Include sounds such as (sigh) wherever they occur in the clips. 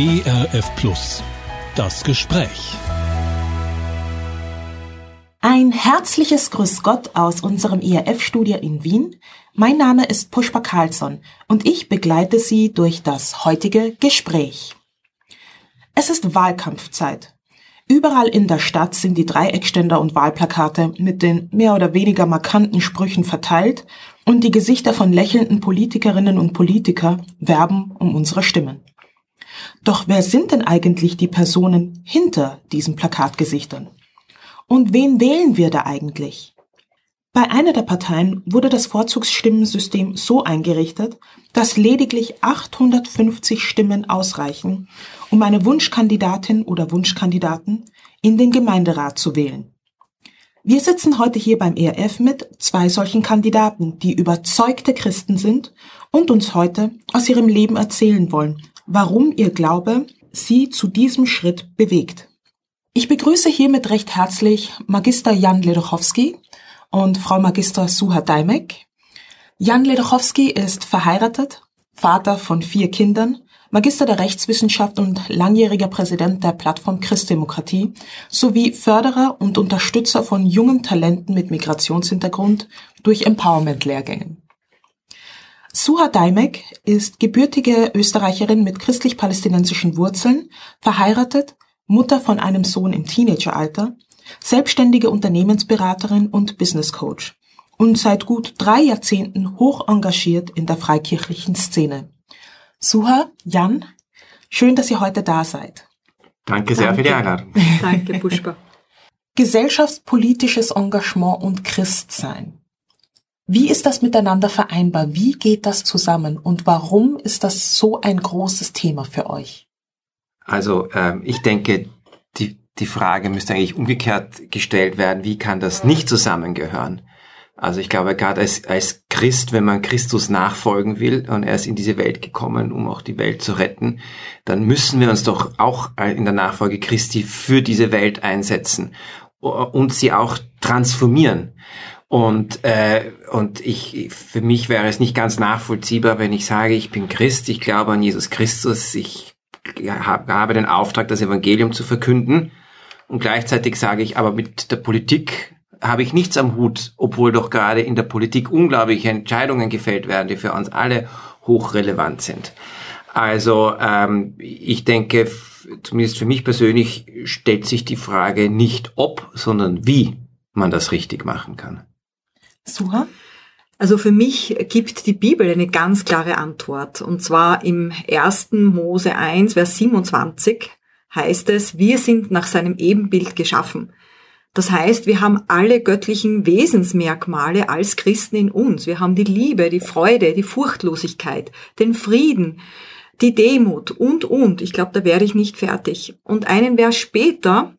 ERF Plus. Das Gespräch. Ein herzliches Grüß Gott aus unserem ERF-Studio in Wien. Mein Name ist Pushpa Carlsson und ich begleite Sie durch das heutige Gespräch. Es ist Wahlkampfzeit. Überall in der Stadt sind die Dreieckständer und Wahlplakate mit den mehr oder weniger markanten Sprüchen verteilt und die Gesichter von lächelnden Politikerinnen und Politiker werben um unsere Stimmen. Doch wer sind denn eigentlich die Personen hinter diesen Plakatgesichtern? Und wen wählen wir da eigentlich? Bei einer der Parteien wurde das Vorzugsstimmensystem so eingerichtet, dass lediglich 850 Stimmen ausreichen, um eine Wunschkandidatin oder Wunschkandidaten in den Gemeinderat zu wählen. Wir sitzen heute hier beim ERF mit zwei solchen Kandidaten, die überzeugte Christen sind und uns heute aus ihrem Leben erzählen wollen, warum ihr Glaube sie zu diesem Schritt bewegt. Ich begrüße hiermit recht herzlich Magister Jan Ledochowski und Frau Magister Suha Daimek. Jan Ledochowski ist verheiratet, Vater von vier Kindern Magister der Rechtswissenschaft und langjähriger Präsident der Plattform Christdemokratie sowie Förderer und Unterstützer von jungen Talenten mit Migrationshintergrund durch Empowerment-Lehrgängen. Suha Daimek ist gebürtige Österreicherin mit christlich-palästinensischen Wurzeln, verheiratet, Mutter von einem Sohn im Teenageralter, selbstständige Unternehmensberaterin und Business Coach und seit gut drei Jahrzehnten hoch engagiert in der freikirchlichen Szene. Suha, Jan, schön, dass ihr heute da seid. Danke sehr Danke. für die Einladung. Danke, Pushpa. (laughs) Gesellschaftspolitisches Engagement und Christsein. Wie ist das miteinander vereinbar? Wie geht das zusammen? Und warum ist das so ein großes Thema für euch? Also ähm, ich denke, die, die Frage müsste eigentlich umgekehrt gestellt werden, wie kann das nicht zusammengehören? Also ich glaube, gerade als, als Christ, wenn man Christus nachfolgen will und er ist in diese Welt gekommen, um auch die Welt zu retten, dann müssen wir uns doch auch in der Nachfolge Christi für diese Welt einsetzen und sie auch transformieren. Und, äh, und ich, für mich wäre es nicht ganz nachvollziehbar, wenn ich sage, ich bin Christ, ich glaube an Jesus Christus, ich habe den Auftrag, das Evangelium zu verkünden. Und gleichzeitig sage ich, aber mit der Politik habe ich nichts am Hut, obwohl doch gerade in der Politik unglaubliche Entscheidungen gefällt werden, die für uns alle hochrelevant sind. Also ähm, ich denke, zumindest für mich persönlich stellt sich die Frage nicht ob, sondern wie man das richtig machen kann. Suha? Also für mich gibt die Bibel eine ganz klare Antwort. Und zwar im 1. Mose 1, Vers 27 heißt es, wir sind nach seinem Ebenbild geschaffen. Das heißt, wir haben alle göttlichen Wesensmerkmale als Christen in uns. Wir haben die Liebe, die Freude, die Furchtlosigkeit, den Frieden, die Demut und, und. Ich glaube, da werde ich nicht fertig. Und einen Vers später,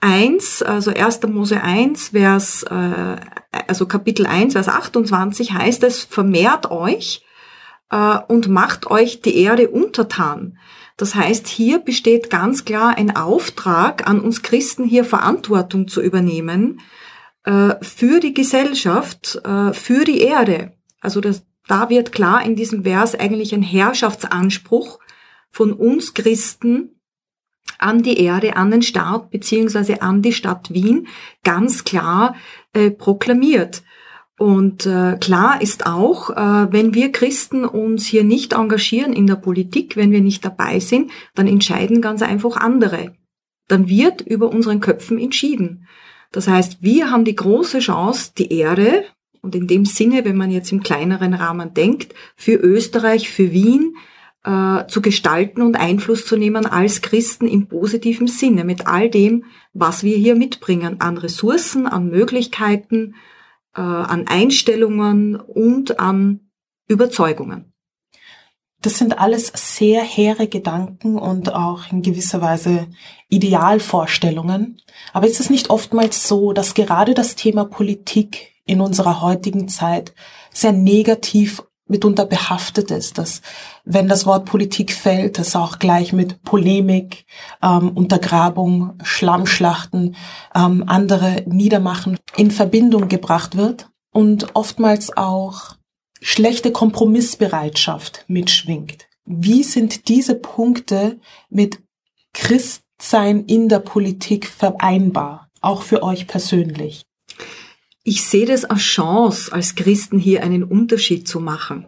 eins, also 1. Mose 1, Vers, äh, also Kapitel 1, Vers 28 heißt es, vermehrt euch äh, und macht euch die Erde untertan. Das heißt, hier besteht ganz klar ein Auftrag an uns Christen, hier Verantwortung zu übernehmen äh, für die Gesellschaft, äh, für die Erde. Also das, da wird klar in diesem Vers eigentlich ein Herrschaftsanspruch von uns Christen an die Erde, an den Staat beziehungsweise an die Stadt Wien ganz klar äh, proklamiert. Und äh, klar ist auch, äh, wenn wir Christen uns hier nicht engagieren in der Politik, wenn wir nicht dabei sind, dann entscheiden ganz einfach andere. Dann wird über unseren Köpfen entschieden. Das heißt, wir haben die große Chance, die Erde, und in dem Sinne, wenn man jetzt im kleineren Rahmen denkt, für Österreich, für Wien äh, zu gestalten und Einfluss zu nehmen als Christen im positiven Sinne, mit all dem, was wir hier mitbringen, an Ressourcen, an Möglichkeiten, äh, an Einstellungen und an Überzeugungen. Das sind alles sehr hehre Gedanken und auch in gewisser Weise Idealvorstellungen. Aber ist es nicht oftmals so, dass gerade das Thema Politik in unserer heutigen Zeit sehr negativ mitunter behaftet ist, dass wenn das Wort Politik fällt, das auch gleich mit Polemik, ähm, Untergrabung, Schlammschlachten, ähm, andere Niedermachen in Verbindung gebracht wird und oftmals auch schlechte Kompromissbereitschaft mitschwingt. wie sind diese Punkte mit Christsein in der Politik vereinbar, auch für euch persönlich? Ich sehe das als Chance, als Christen hier einen Unterschied zu machen.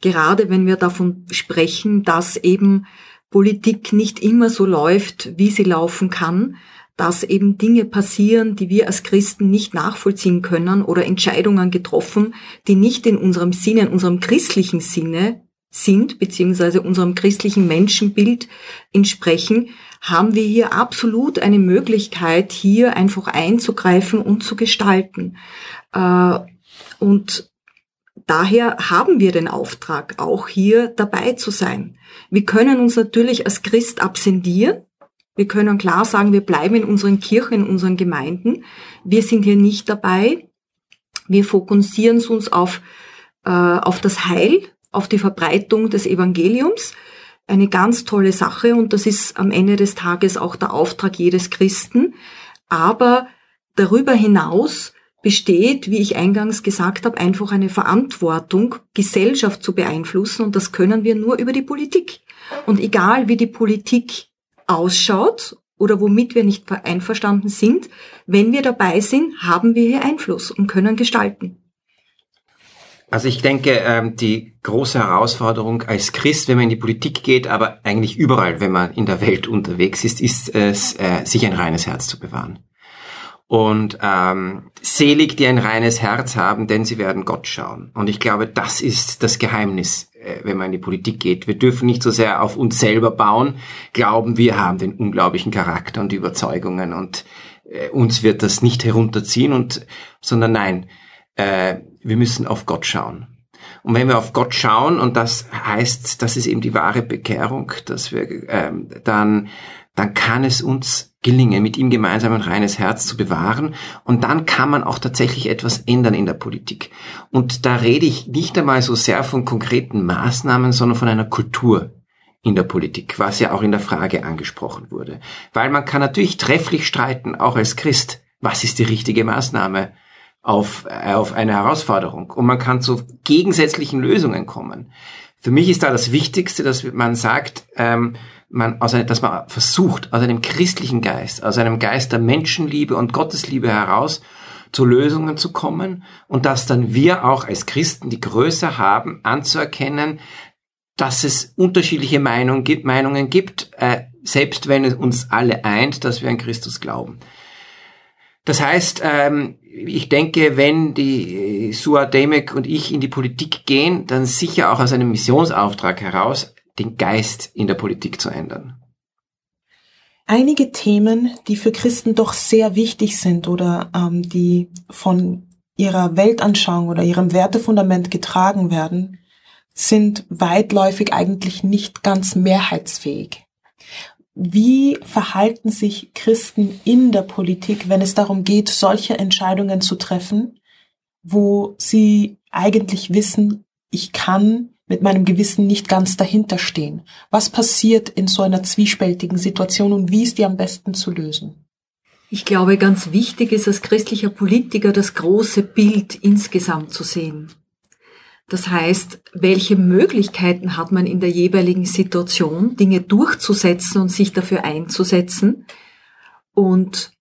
Gerade wenn wir davon sprechen, dass eben Politik nicht immer so läuft, wie sie laufen kann, dass eben Dinge passieren, die wir als Christen nicht nachvollziehen können oder Entscheidungen getroffen, die nicht in unserem Sinne, in unserem christlichen Sinne sind, beziehungsweise unserem christlichen Menschenbild entsprechen, haben wir hier absolut eine Möglichkeit, hier einfach einzugreifen und zu gestalten. Äh, und daher haben wir den Auftrag, auch hier dabei zu sein. Wir können uns natürlich als Christ absendieren. Wir können klar sagen, wir bleiben in unseren Kirchen, in unseren Gemeinden. Wir sind hier nicht dabei. Wir fokussieren uns auf, äh, auf das Heil, auf die Verbreitung des Evangeliums eine ganz tolle Sache und das ist am Ende des Tages auch der Auftrag jedes Christen. Aber darüber hinaus besteht, wie ich eingangs gesagt habe, einfach eine Verantwortung, Gesellschaft zu beeinflussen und das können wir nur über die Politik. Und egal wie die Politik ausschaut oder womit wir nicht einverstanden sind, wenn wir dabei sind, haben wir hier Einfluss und können gestalten. Also ich denke, ähm, die große Herausforderung als Christ, wenn man in die Politik geht, aber eigentlich überall, wenn man in der Welt unterwegs ist, ist es, äh, sich ein reines Herz zu bewahren. Und ähm, selig, die ein reines Herz haben, denn sie werden Gott schauen. Und ich glaube, das ist das Geheimnis, äh, wenn man in die Politik geht. Wir dürfen nicht so sehr auf uns selber bauen, glauben, wir haben den unglaublichen Charakter und Überzeugungen und äh, uns wird das nicht herunterziehen, und, sondern nein, äh, wir müssen auf Gott schauen. Und wenn wir auf Gott schauen, und das heißt, das ist eben die wahre Bekehrung, dass wir ähm, dann, dann kann es uns gelingen, mit ihm gemeinsam ein reines Herz zu bewahren. Und dann kann man auch tatsächlich etwas ändern in der Politik. Und da rede ich nicht einmal so sehr von konkreten Maßnahmen, sondern von einer Kultur in der Politik, was ja auch in der Frage angesprochen wurde. Weil man kann natürlich trefflich streiten, auch als Christ, was ist die richtige Maßnahme? Auf, äh, auf eine Herausforderung und man kann zu gegensätzlichen Lösungen kommen. Für mich ist da das Wichtigste, dass man sagt, ähm, man, aus einem, dass man versucht, aus einem christlichen Geist, aus einem Geist der Menschenliebe und Gottesliebe heraus zu Lösungen zu kommen und dass dann wir auch als Christen die Größe haben, anzuerkennen, dass es unterschiedliche Meinungen gibt, Meinungen gibt äh, selbst wenn es uns alle eint, dass wir an Christus glauben. Das heißt, ähm, ich denke, wenn die Sua Demek und ich in die Politik gehen, dann sicher auch aus einem Missionsauftrag heraus, den Geist in der Politik zu ändern. Einige Themen, die für Christen doch sehr wichtig sind oder ähm, die von ihrer Weltanschauung oder ihrem Wertefundament getragen werden, sind weitläufig eigentlich nicht ganz mehrheitsfähig. Wie verhalten sich Christen in der Politik, wenn es darum geht, solche Entscheidungen zu treffen, wo sie eigentlich wissen, ich kann mit meinem Gewissen nicht ganz dahinter stehen? Was passiert in so einer zwiespältigen Situation und wie ist die am besten zu lösen? Ich glaube, ganz wichtig ist als christlicher Politiker das große Bild insgesamt zu sehen. Das heißt, welche Möglichkeiten hat man in der jeweiligen Situation, Dinge durchzusetzen und sich dafür einzusetzen? Und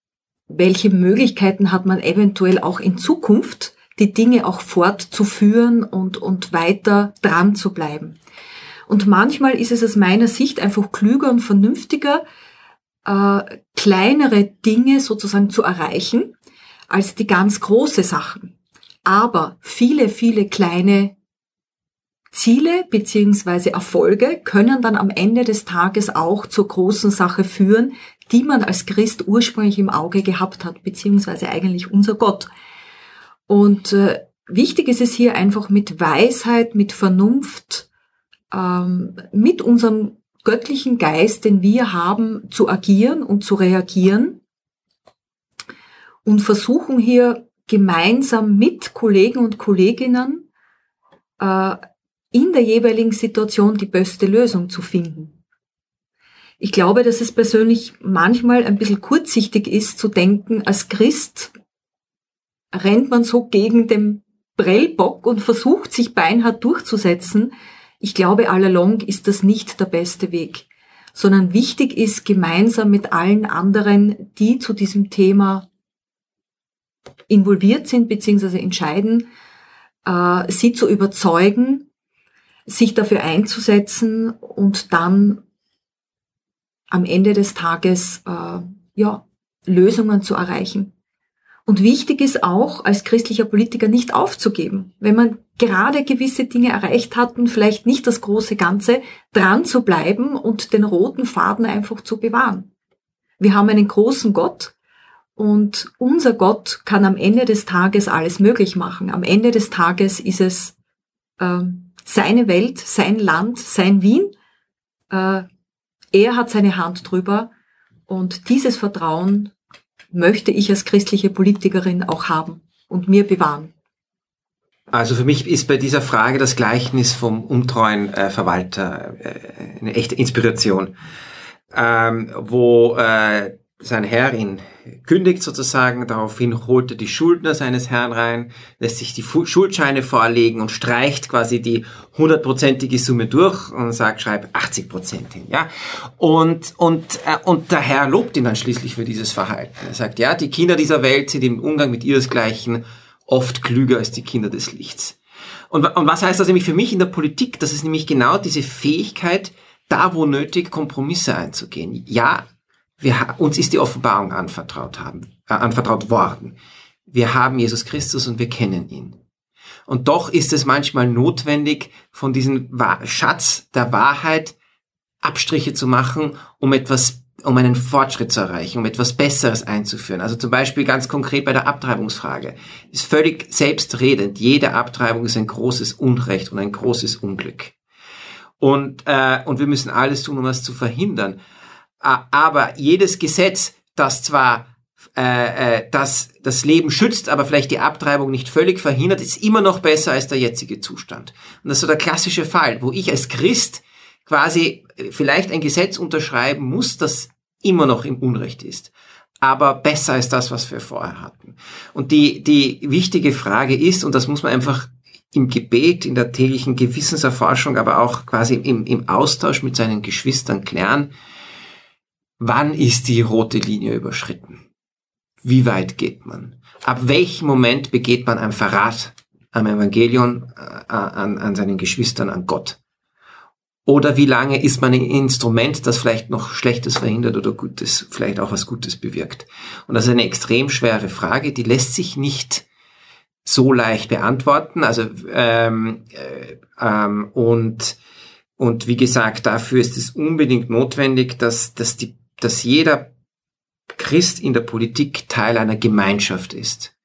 welche Möglichkeiten hat man eventuell auch in Zukunft, die Dinge auch fortzuführen und, und weiter dran zu bleiben? Und manchmal ist es aus meiner Sicht einfach klüger und vernünftiger, äh, kleinere Dinge sozusagen zu erreichen, als die ganz große Sachen. Aber viele, viele kleine Ziele beziehungsweise Erfolge können dann am Ende des Tages auch zur großen Sache führen, die man als Christ ursprünglich im Auge gehabt hat, beziehungsweise eigentlich unser Gott. Und äh, wichtig ist es hier einfach mit Weisheit, mit Vernunft, ähm, mit unserem göttlichen Geist, den wir haben, zu agieren und zu reagieren und versuchen hier gemeinsam mit Kollegen und Kolleginnen äh, in der jeweiligen Situation die beste Lösung zu finden. Ich glaube, dass es persönlich manchmal ein bisschen kurzsichtig ist zu denken, als Christ rennt man so gegen den Prellbock und versucht sich beinhart durchzusetzen. Ich glaube, allalong ist das nicht der beste Weg, sondern wichtig ist, gemeinsam mit allen anderen, die zu diesem Thema involviert sind bzw. entscheiden, äh, sie zu überzeugen, sich dafür einzusetzen und dann am Ende des Tages äh, ja, Lösungen zu erreichen. Und wichtig ist auch, als christlicher Politiker nicht aufzugeben. Wenn man gerade gewisse Dinge erreicht hat und vielleicht nicht das große Ganze, dran zu bleiben und den roten Faden einfach zu bewahren. Wir haben einen großen Gott und unser Gott kann am Ende des Tages alles möglich machen. Am Ende des Tages ist es äh, seine Welt, sein Land, sein Wien. Äh, er hat seine Hand drüber und dieses Vertrauen möchte ich als christliche Politikerin auch haben und mir bewahren. Also für mich ist bei dieser Frage das Gleichnis vom untreuen äh, Verwalter äh, eine echte Inspiration, ähm, wo äh, sein Herr ihn kündigt sozusagen, daraufhin holt er die Schuldner seines Herrn rein, lässt sich die Schuldscheine vorlegen und streicht quasi die hundertprozentige Summe durch und sagt, schreib 80 Prozent hin, ja. Und, und, äh, und der Herr lobt ihn dann schließlich für dieses Verhalten. Er sagt, ja, die Kinder dieser Welt sind im Umgang mit ihresgleichen oft klüger als die Kinder des Lichts. Und, und was heißt das nämlich für mich in der Politik? Das ist nämlich genau diese Fähigkeit, da wo nötig, Kompromisse einzugehen. Ja, wir, uns ist die Offenbarung anvertraut, haben, äh, anvertraut worden. Wir haben Jesus Christus und wir kennen ihn. Und doch ist es manchmal notwendig, von diesem Schatz der Wahrheit Abstriche zu machen, um etwas, um einen Fortschritt zu erreichen, um etwas Besseres einzuführen. Also zum Beispiel ganz konkret bei der Abtreibungsfrage. Ist völlig selbstredend. Jede Abtreibung ist ein großes Unrecht und ein großes Unglück. Und, äh, und wir müssen alles tun, um das zu verhindern. Aber jedes Gesetz, das zwar äh, äh, das das Leben schützt, aber vielleicht die Abtreibung nicht völlig verhindert, ist immer noch besser als der jetzige Zustand. Und das ist so der klassische Fall, wo ich als Christ quasi vielleicht ein Gesetz unterschreiben muss, das immer noch im Unrecht ist. Aber besser als das, was wir vorher hatten. Und die, die wichtige Frage ist, und das muss man einfach im Gebet, in der täglichen Gewissenserforschung, aber auch quasi im, im Austausch mit seinen Geschwistern klären, Wann ist die rote Linie überschritten? Wie weit geht man? Ab welchem Moment begeht man ein Verrat am Evangelium, äh, an, an seinen Geschwistern, an Gott? Oder wie lange ist man ein Instrument, das vielleicht noch Schlechtes verhindert oder Gutes, vielleicht auch was Gutes bewirkt? Und das ist eine extrem schwere Frage, die lässt sich nicht so leicht beantworten. Also ähm, äh, ähm, und und wie gesagt, dafür ist es unbedingt notwendig, dass dass die dass jeder Christ in der Politik Teil einer Gemeinschaft ist,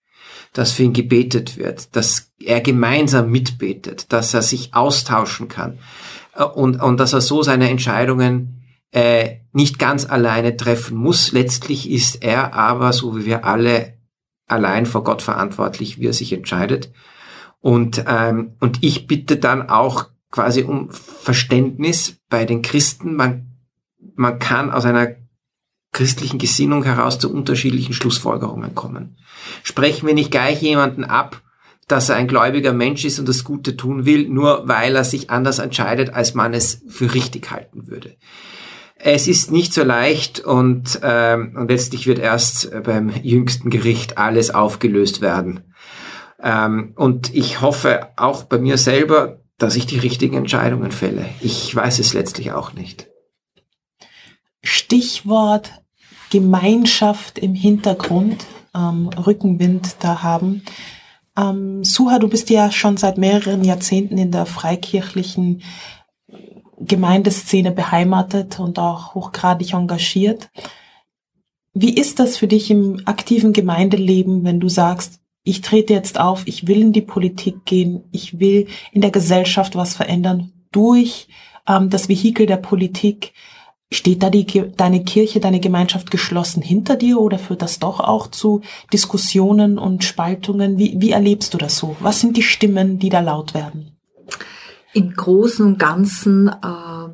dass für ihn gebetet wird, dass er gemeinsam mitbetet, dass er sich austauschen kann äh, und, und dass er so seine Entscheidungen äh, nicht ganz alleine treffen muss. Letztlich ist er aber, so wie wir alle, allein vor Gott verantwortlich, wie er sich entscheidet. Und, ähm, und ich bitte dann auch quasi um Verständnis bei den Christen. Man, man kann aus einer christlichen Gesinnung heraus zu unterschiedlichen Schlussfolgerungen kommen. Sprechen wir nicht gleich jemanden ab, dass er ein gläubiger Mensch ist und das Gute tun will, nur weil er sich anders entscheidet, als man es für richtig halten würde. Es ist nicht so leicht und, ähm, und letztlich wird erst beim jüngsten Gericht alles aufgelöst werden. Ähm, und ich hoffe auch bei mir selber, dass ich die richtigen Entscheidungen fälle. Ich weiß es letztlich auch nicht. Stichwort Gemeinschaft im Hintergrund, ähm, Rückenwind da haben. Ähm, Suha, du bist ja schon seit mehreren Jahrzehnten in der freikirchlichen Gemeindeszene beheimatet und auch hochgradig engagiert. Wie ist das für dich im aktiven Gemeindeleben, wenn du sagst, ich trete jetzt auf, ich will in die Politik gehen, ich will in der Gesellschaft was verändern durch ähm, das Vehikel der Politik? Steht da die, deine Kirche, deine Gemeinschaft geschlossen hinter dir oder führt das doch auch zu Diskussionen und Spaltungen? Wie, wie erlebst du das so? Was sind die Stimmen, die da laut werden? Im Großen und Ganzen äh,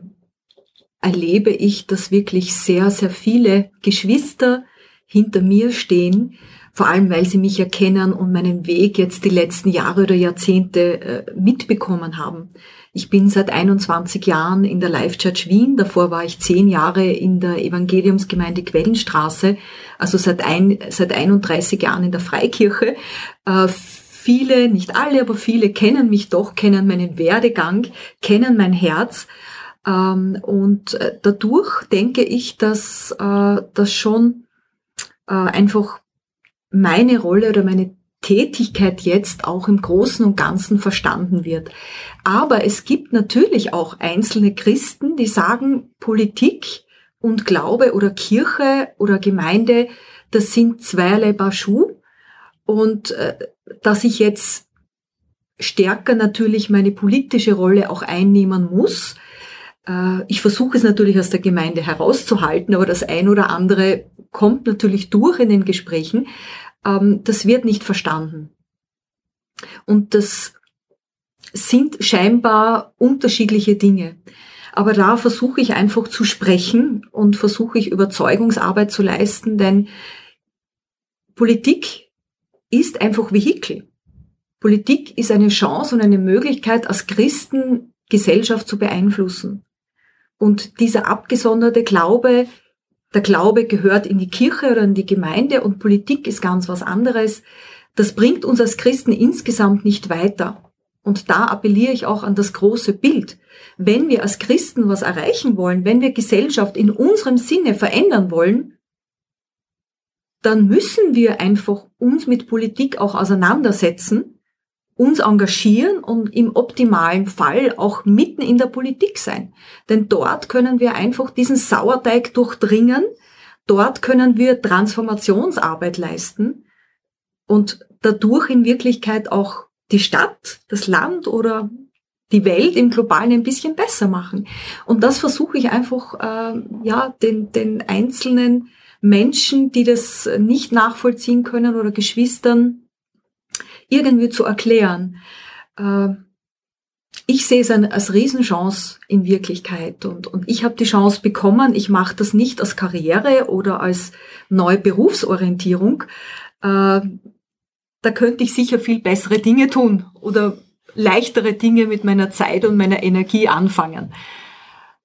erlebe ich, dass wirklich sehr, sehr viele Geschwister hinter mir stehen, vor allem weil sie mich erkennen und meinen Weg jetzt die letzten Jahre oder Jahrzehnte äh, mitbekommen haben. Ich bin seit 21 Jahren in der Life Church Wien. Davor war ich zehn Jahre in der Evangeliumsgemeinde Quellenstraße, also seit, ein, seit 31 Jahren in der Freikirche. Äh, viele, nicht alle, aber viele kennen mich doch, kennen meinen Werdegang, kennen mein Herz. Ähm, und äh, dadurch denke ich, dass äh, das schon äh, einfach meine Rolle oder meine Tätigkeit jetzt auch im Großen und Ganzen verstanden wird. Aber es gibt natürlich auch einzelne Christen, die sagen, Politik und Glaube oder Kirche oder Gemeinde, das sind zweierlei Paar Schuh. Und äh, dass ich jetzt stärker natürlich meine politische Rolle auch einnehmen muss. Äh, ich versuche es natürlich aus der Gemeinde herauszuhalten, aber das ein oder andere kommt natürlich durch in den Gesprächen ähm, das wird nicht verstanden. Und das sind scheinbar unterschiedliche Dinge. Aber da versuche ich einfach zu sprechen und versuche ich Überzeugungsarbeit zu leisten, denn Politik ist einfach Vehikel. Politik ist eine Chance und eine Möglichkeit, als Christen Gesellschaft zu beeinflussen. Und dieser abgesonderte Glaube der Glaube gehört in die Kirche oder in die Gemeinde und Politik ist ganz was anderes. Das bringt uns als Christen insgesamt nicht weiter. Und da appelliere ich auch an das große Bild. Wenn wir als Christen was erreichen wollen, wenn wir Gesellschaft in unserem Sinne verändern wollen, dann müssen wir einfach uns mit Politik auch auseinandersetzen uns engagieren und im optimalen Fall auch mitten in der Politik sein. Denn dort können wir einfach diesen Sauerteig durchdringen, dort können wir Transformationsarbeit leisten und dadurch in Wirklichkeit auch die Stadt, das Land oder die Welt im Globalen ein bisschen besser machen. Und das versuche ich einfach, äh, ja, den, den einzelnen Menschen, die das nicht nachvollziehen können oder Geschwistern, irgendwie zu erklären. Äh, ich sehe es als Riesenchance in Wirklichkeit und, und ich habe die Chance bekommen, ich mache das nicht als Karriere oder als neue Berufsorientierung. Äh, da könnte ich sicher viel bessere Dinge tun oder leichtere Dinge mit meiner Zeit und meiner Energie anfangen.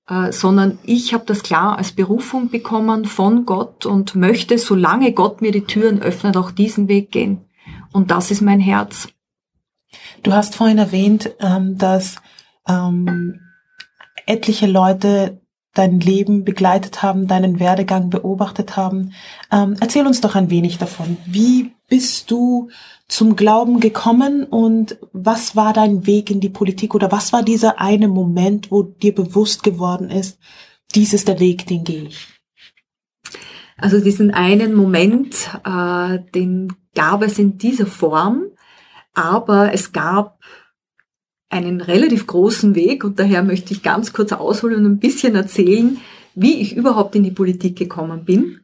Äh, sondern ich habe das klar als Berufung bekommen von Gott und möchte, solange Gott mir die Türen öffnet, auch diesen Weg gehen. Und das ist mein Herz. Du hast vorhin erwähnt, ähm, dass ähm, etliche Leute dein Leben begleitet haben, deinen Werdegang beobachtet haben. Ähm, erzähl uns doch ein wenig davon. Wie bist du zum Glauben gekommen und was war dein Weg in die Politik oder was war dieser eine Moment, wo dir bewusst geworden ist, dies ist der Weg, den gehe ich? Also diesen einen Moment, äh, den gab es in dieser Form, aber es gab einen relativ großen Weg und daher möchte ich ganz kurz ausholen und ein bisschen erzählen, wie ich überhaupt in die Politik gekommen bin.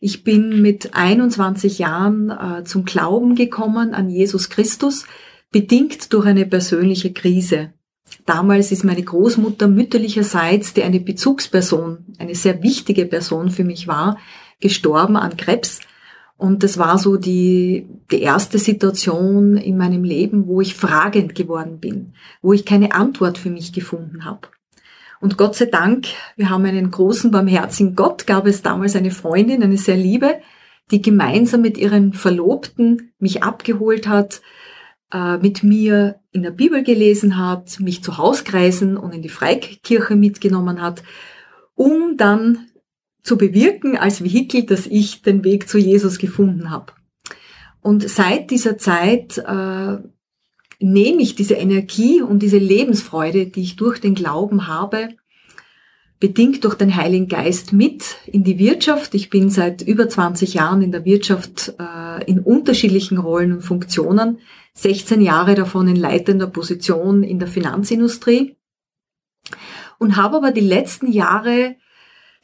Ich bin mit 21 Jahren äh, zum Glauben gekommen an Jesus Christus, bedingt durch eine persönliche Krise. Damals ist meine Großmutter mütterlicherseits, die eine Bezugsperson, eine sehr wichtige Person für mich war, gestorben an Krebs. Und das war so die, die erste Situation in meinem Leben, wo ich fragend geworden bin, wo ich keine Antwort für mich gefunden habe. Und Gott sei Dank, wir haben einen großen, barmherzigen Gott, gab es damals eine Freundin, eine sehr liebe, die gemeinsam mit ihren Verlobten mich abgeholt hat, äh, mit mir in der Bibel gelesen hat, mich zu Hauskreisen und in die Freikirche mitgenommen hat, um dann zu bewirken als Vehikel, dass ich den Weg zu Jesus gefunden habe. Und seit dieser Zeit äh, nehme ich diese Energie und diese Lebensfreude, die ich durch den Glauben habe, bedingt durch den Heiligen Geist mit in die Wirtschaft. Ich bin seit über 20 Jahren in der Wirtschaft äh, in unterschiedlichen Rollen und Funktionen, 16 Jahre davon in leitender Position in der Finanzindustrie und habe aber die letzten Jahre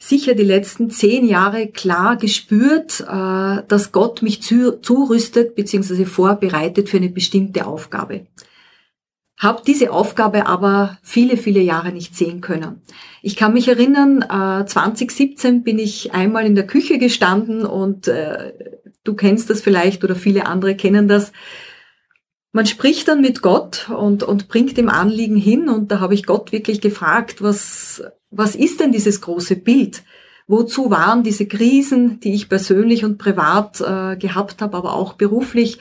sicher die letzten zehn Jahre klar gespürt, äh, dass Gott mich zurüstet bzw. vorbereitet für eine bestimmte Aufgabe. Hab diese Aufgabe aber viele, viele Jahre nicht sehen können. Ich kann mich erinnern, 2017 äh, bin ich einmal in der Küche gestanden und äh, du kennst das vielleicht oder viele andere kennen das. man spricht dann mit Gott und, und bringt dem Anliegen hin und da habe ich Gott wirklich gefragt, was, was ist denn dieses große Bild? Wozu waren diese Krisen, die ich persönlich und privat äh, gehabt habe, aber auch beruflich,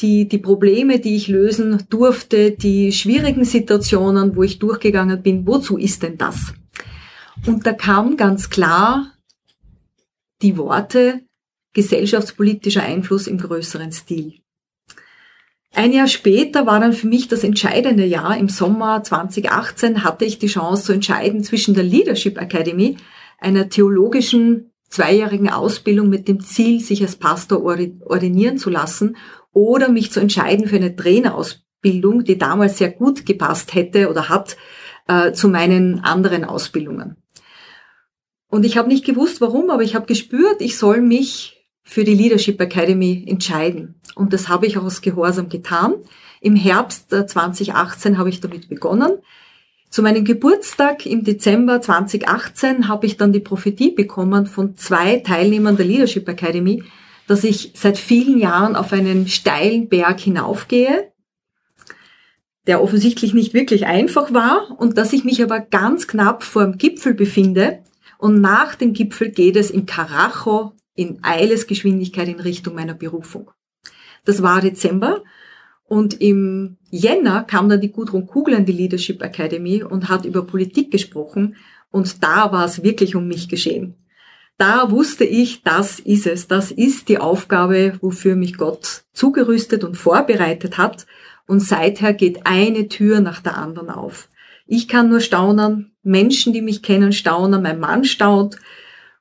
die, die Probleme, die ich lösen durfte, die schwierigen Situationen, wo ich durchgegangen bin, wozu ist denn das? Und da kam ganz klar die Worte gesellschaftspolitischer Einfluss im größeren Stil. Ein Jahr später war dann für mich das entscheidende Jahr. Im Sommer 2018 hatte ich die Chance zu entscheiden zwischen der Leadership Academy, einer theologischen zweijährigen Ausbildung mit dem Ziel, sich als Pastor ordinieren zu lassen, oder mich zu entscheiden für eine Trainerausbildung, die damals sehr gut gepasst hätte oder hat äh, zu meinen anderen Ausbildungen. Und ich habe nicht gewusst, warum, aber ich habe gespürt, ich soll mich für die Leadership Academy entscheiden. Und das habe ich auch aus Gehorsam getan. Im Herbst 2018 habe ich damit begonnen. Zu meinem Geburtstag im Dezember 2018 habe ich dann die Prophetie bekommen von zwei Teilnehmern der Leadership Academy, dass ich seit vielen Jahren auf einen steilen Berg hinaufgehe, der offensichtlich nicht wirklich einfach war und dass ich mich aber ganz knapp vor dem Gipfel befinde und nach dem Gipfel geht es im Karacho in Eilesgeschwindigkeit in Richtung meiner Berufung. Das war Dezember. Und im Jänner kam dann die Gudrun Kugler in die Leadership Academy und hat über Politik gesprochen. Und da war es wirklich um mich geschehen. Da wusste ich, das ist es, das ist die Aufgabe, wofür mich Gott zugerüstet und vorbereitet hat. Und seither geht eine Tür nach der anderen auf. Ich kann nur staunen, Menschen, die mich kennen, staunen, mein Mann staunt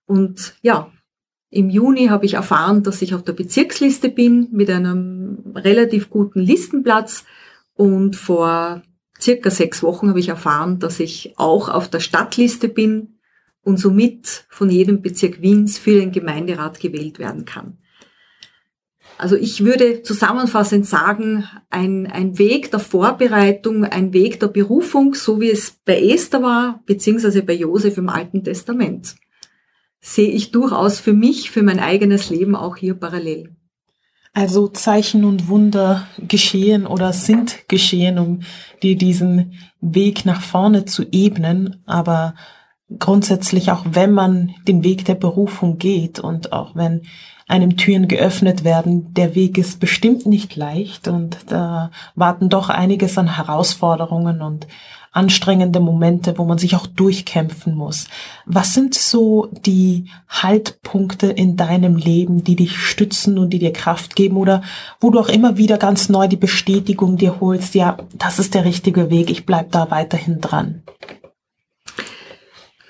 und ja, im Juni habe ich erfahren, dass ich auf der Bezirksliste bin mit einem relativ guten Listenplatz und vor circa sechs Wochen habe ich erfahren, dass ich auch auf der Stadtliste bin und somit von jedem Bezirk Wiens für den Gemeinderat gewählt werden kann. Also ich würde zusammenfassend sagen, ein, ein Weg der Vorbereitung, ein Weg der Berufung, so wie es bei Esther war, beziehungsweise bei Josef im Alten Testament sehe ich durchaus für mich, für mein eigenes Leben auch hier parallel. Also Zeichen und Wunder geschehen oder sind geschehen, um dir diesen Weg nach vorne zu ebnen, aber grundsätzlich auch wenn man den Weg der Berufung geht und auch wenn einem Türen geöffnet werden, der Weg ist bestimmt nicht leicht und da warten doch einiges an Herausforderungen und anstrengende Momente, wo man sich auch durchkämpfen muss. Was sind so die Haltpunkte in deinem Leben, die dich stützen und die dir Kraft geben oder wo du auch immer wieder ganz neu die Bestätigung dir holst, ja, das ist der richtige Weg, ich bleib da weiterhin dran?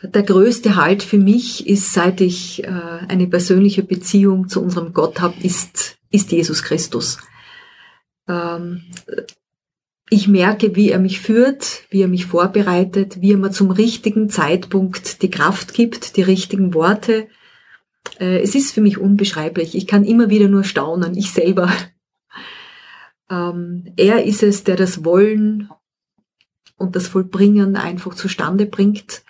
Der größte Halt für mich ist, seit ich äh, eine persönliche Beziehung zu unserem Gott habe, ist, ist Jesus Christus. Ähm, ich merke, wie er mich führt, wie er mich vorbereitet, wie er mir zum richtigen Zeitpunkt die Kraft gibt, die richtigen Worte. Äh, es ist für mich unbeschreiblich. Ich kann immer wieder nur staunen, ich selber. (laughs) Ähm, er ist es, der das Wollen und das Vollbringen einfach zustande bringt.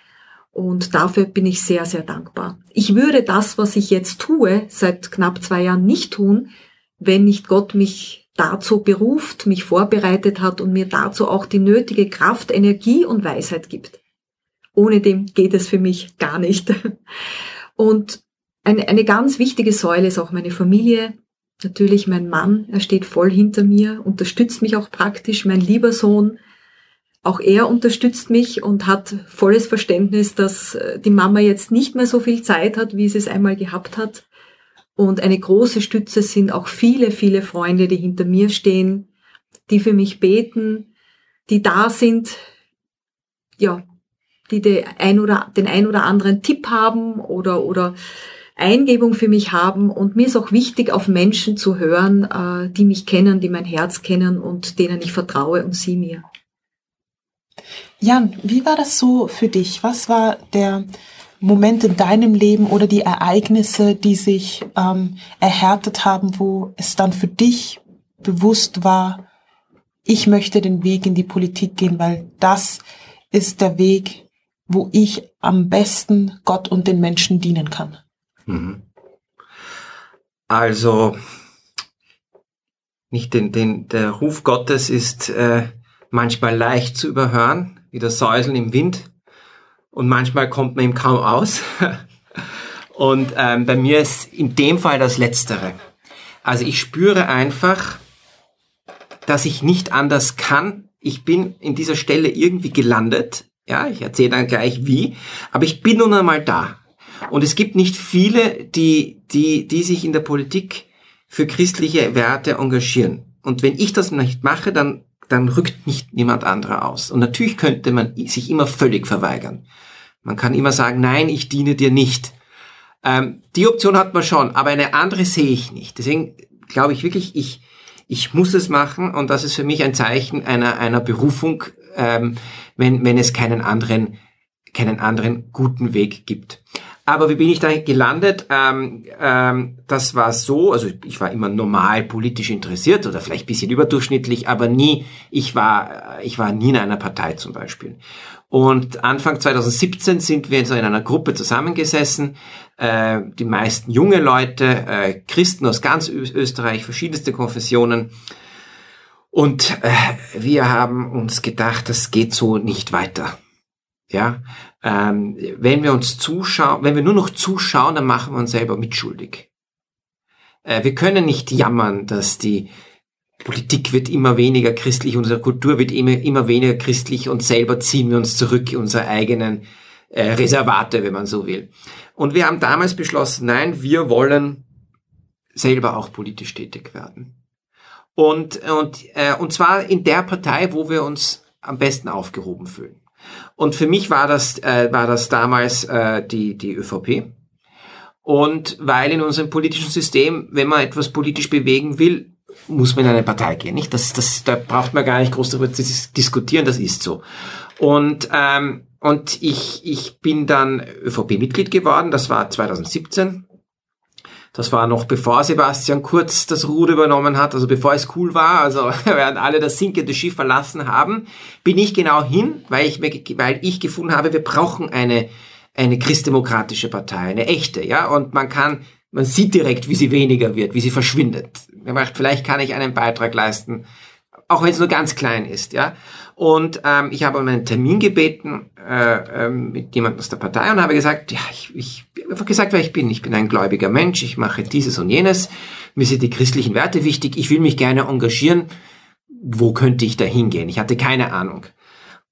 Und dafür bin ich sehr, sehr dankbar. Ich würde das, was ich jetzt tue, seit knapp zwei Jahren nicht tun, wenn nicht Gott mich dazu beruft, mich vorbereitet hat und mir dazu auch die nötige Kraft, Energie und Weisheit gibt. Ohne dem geht es für mich gar nicht. Und eine, ganz wichtige Säule ist auch meine Familie. Natürlich mein Mann, er steht voll hinter mir, unterstützt mich auch praktisch, mein lieber Sohn. Auch er unterstützt mich und hat volles Verständnis, dass äh, die Mama jetzt nicht mehr so viel Zeit hat, wie sie es einmal gehabt hat. Und eine große Stütze sind auch viele, viele Freunde, die hinter mir stehen, die für mich beten, die da sind, ja, die den ein oder, den ein oder anderen Tipp haben oder, oder Eingebung für mich haben. Und mir ist auch wichtig, auf Menschen zu hören, äh, die mich kennen, die mein Herz kennen und denen ich vertraue und sie mir. Jan, wie war das so für dich? Was war der Moment in deinem Leben oder die Ereignisse, die sich ähm, erhärtet haben, wo es dann für dich bewusst war, ich möchte den Weg in die Politik gehen, weil das ist der Weg, wo ich am besten Gott und den Menschen dienen kann. Mhm. Also, nicht den, den, der Ruf Gottes ist äh, manchmal leicht zu überhören, wie das Säuseln im Wind. Und manchmal kommt man ihm kaum aus. (laughs) Und ähm, bei mir ist in dem Fall das Letztere. Also ich spüre einfach, dass ich nicht anders kann. Ich bin in dieser Stelle irgendwie gelandet. Ja, ich erzähle dann gleich wie. Aber ich bin nun einmal da. Und es gibt nicht viele, die, die, die sich in der Politik für christliche Werte engagieren. Und wenn ich das nicht mache, dann, dann rückt nicht niemand anderer aus. Und natürlich könnte man sich immer völlig verweigern. Man kann immer sagen, nein, ich diene dir nicht. Ähm, die Option hat man schon, aber eine andere sehe ich nicht. Deswegen glaube ich wirklich, ich, ich muss es machen und das ist für mich ein Zeichen einer, einer Berufung, ähm, wenn, wenn es keinen anderen, keinen anderen guten Weg gibt. Aber wie bin ich da gelandet? Ähm, ähm, das war so, also ich war immer normal politisch interessiert oder vielleicht bisschen überdurchschnittlich, aber nie, ich war, ich war nie in einer Partei zum Beispiel. Und Anfang 2017 sind wir so in einer Gruppe zusammengesessen, äh, die meisten junge Leute, äh, Christen aus ganz Österreich, verschiedenste Konfessionen. Und äh, wir haben uns gedacht, das geht so nicht weiter. Ja, ähm, wenn wir uns zuschauen, wenn wir nur noch zuschauen, dann machen wir uns selber mitschuldig. Äh, wir können nicht jammern, dass die Politik wird immer weniger christlich, unsere Kultur wird immer, immer weniger christlich und selber ziehen wir uns zurück in unsere eigenen äh, Reservate, wenn man so will. Und wir haben damals beschlossen, nein, wir wollen selber auch politisch tätig werden. Und, und, äh, und zwar in der Partei, wo wir uns am besten aufgehoben fühlen. Und für mich war das, äh, war das damals äh, die, die ÖVP. Und weil in unserem politischen System, wenn man etwas politisch bewegen will, muss man in eine Partei gehen. Nicht? Das, das, da braucht man gar nicht groß darüber zu diskutieren, das ist so. Und, ähm, und ich, ich bin dann ÖVP-Mitglied geworden, das war 2017. Das war noch bevor Sebastian Kurz das Ruder übernommen hat, also bevor es cool war, also (laughs) während alle das sinkende Schiff verlassen haben, bin ich genau hin, weil ich, weil ich gefunden habe, wir brauchen eine, eine christdemokratische Partei, eine echte, ja, und man kann, man sieht direkt, wie sie weniger wird, wie sie verschwindet. Vielleicht kann ich einen Beitrag leisten, auch wenn es nur ganz klein ist, ja. Und ähm, ich habe um einen Termin gebeten äh, äh, mit jemandem aus der Partei und habe gesagt, ja, ich, ich einfach gesagt, wer ich bin. Ich bin ein gläubiger Mensch, ich mache dieses und jenes, mir sind die christlichen Werte wichtig, ich will mich gerne engagieren. Wo könnte ich da hingehen? Ich hatte keine Ahnung.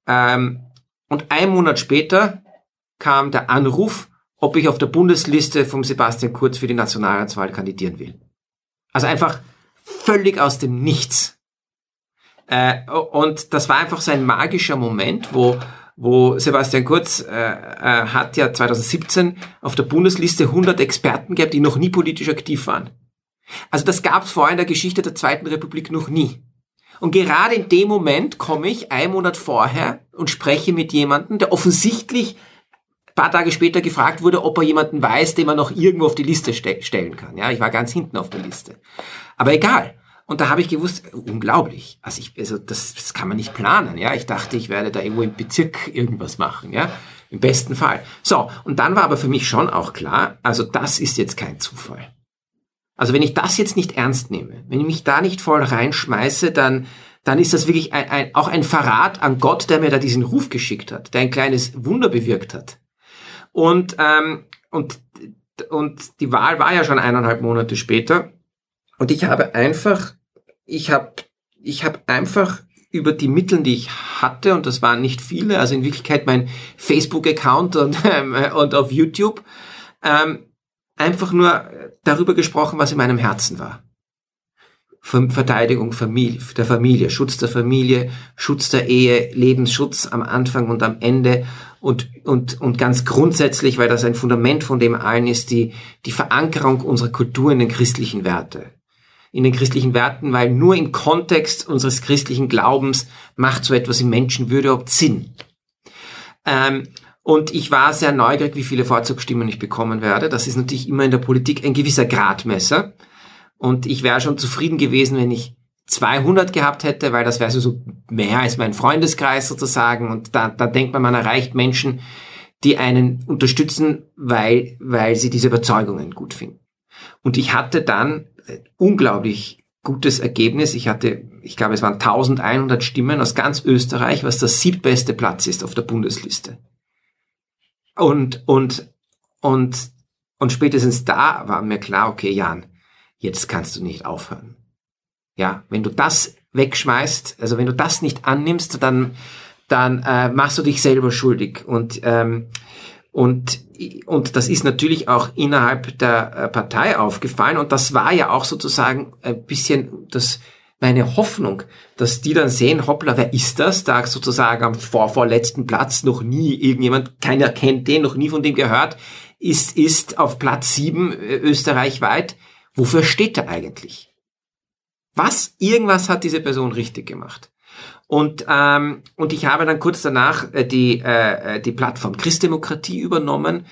Ähm, und ein Monat später kam der Anruf, ob ich auf der Bundesliste vom Sebastian Kurz für die Nationalratswahl kandidieren will. Also einfach völlig aus dem Nichts. Äh, und das war einfach so ein magischer Moment, wo, wo Sebastian Kurz äh, äh, hat ja 2017 auf der Bundesliste 100 Experten gehabt, die noch nie politisch aktiv waren. Also das gab es vorher in der Geschichte der Zweiten Republik noch nie. Und gerade in dem Moment komme ich einen Monat vorher und spreche mit jemandem, der offensichtlich paar Tage später gefragt wurde, ob er jemanden weiß, den man noch irgendwo auf die Liste ste stellen kann. Ja, ich war ganz hinten auf der Liste. Aber egal. Und da habe ich gewusst, unglaublich. Also ich, also das, das kann man nicht planen. Ja, ich dachte, ich werde da irgendwo im Bezirk irgendwas machen. Ja, im besten Fall. So. Und dann war aber für mich schon auch klar, also das ist jetzt kein Zufall. Also wenn ich das jetzt nicht ernst nehme, wenn ich mich da nicht voll reinschmeiße, dann, dann ist das wirklich ein, ein, auch ein Verrat an Gott, der mir da diesen Ruf geschickt hat, der ein kleines Wunder bewirkt hat. Und, ähm, und, und die Wahl war ja schon eineinhalb Monate später. Und ich habe einfach, ich habe, ich habe einfach über die Mittel, die ich hatte, und das waren nicht viele, also in Wirklichkeit mein Facebook-Account und, (laughs) ähm, und auf YouTube, ähm, einfach nur darüber gesprochen, was in meinem Herzen war. Verteidigung der Familie, Schutz der Familie, Schutz der Ehe, Lebensschutz am Anfang und am Ende und, und, und ganz grundsätzlich, weil das ein Fundament von dem allen ist, die, die Verankerung unserer Kultur in den christlichen Werte in den christlichen Werten, weil nur im Kontext unseres christlichen Glaubens macht so etwas im Menschenwürde überhaupt Sinn. Ähm, und ich war sehr neugierig, wie viele Vorzugsstimmen ich bekommen werde. Das ist natürlich immer in der Politik ein gewisser Gradmesser. Und ich wäre schon zufrieden gewesen, wenn ich 200 gehabt hätte, weil das wäre so mehr als mein Freundeskreis sozusagen. Und da, da denkt man, man erreicht Menschen, die einen unterstützen, weil, weil sie diese Überzeugungen gut finden. Und ich hatte dann unglaublich gutes Ergebnis. Ich hatte, ich glaube, es waren 1100 Stimmen aus ganz Österreich, was der siebtbeste Platz ist auf der Bundesliste. Und, und, und, und spätestens da war mir klar, okay, Jan, jetzt kannst du nicht aufhören. Ja, wenn du das wegschmeißt, also wenn du das nicht annimmst, dann, dann äh, machst du dich selber schuldig. Und, ähm, und, und das ist natürlich auch innerhalb der äh, Partei aufgefallen. Und das war ja auch sozusagen ein bisschen das, meine Hoffnung, dass die dann sehen, hoppla, wer ist das? Da sozusagen am vorvorletzten Platz noch nie irgendjemand, keiner kennt den, noch nie von dem gehört, ist, ist auf Platz sieben äh, österreichweit. Wofür steht er eigentlich? Was? Irgendwas hat diese Person richtig gemacht. Und, ähm, und ich habe dann kurz danach äh, die, äh, die Plattform Christdemokratie übernommen,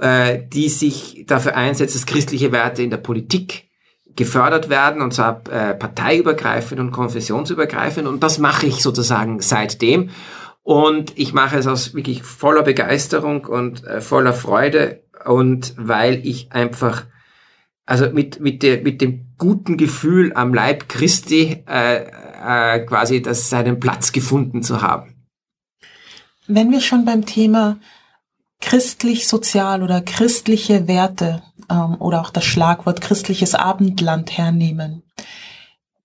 äh, die sich dafür einsetzt, dass christliche Werte in der Politik gefördert werden, und zwar äh, parteiübergreifend und konfessionsübergreifend. Und das mache ich sozusagen seitdem. Und ich mache es aus wirklich voller Begeisterung und äh, voller Freude und weil ich einfach also mit, mit, der, mit dem guten Gefühl am Leib Christi äh, äh, quasi das seinen Platz gefunden zu haben. Wenn wir schon beim Thema christlich-sozial oder christliche Werte ähm, oder auch das Schlagwort christliches Abendland hernehmen,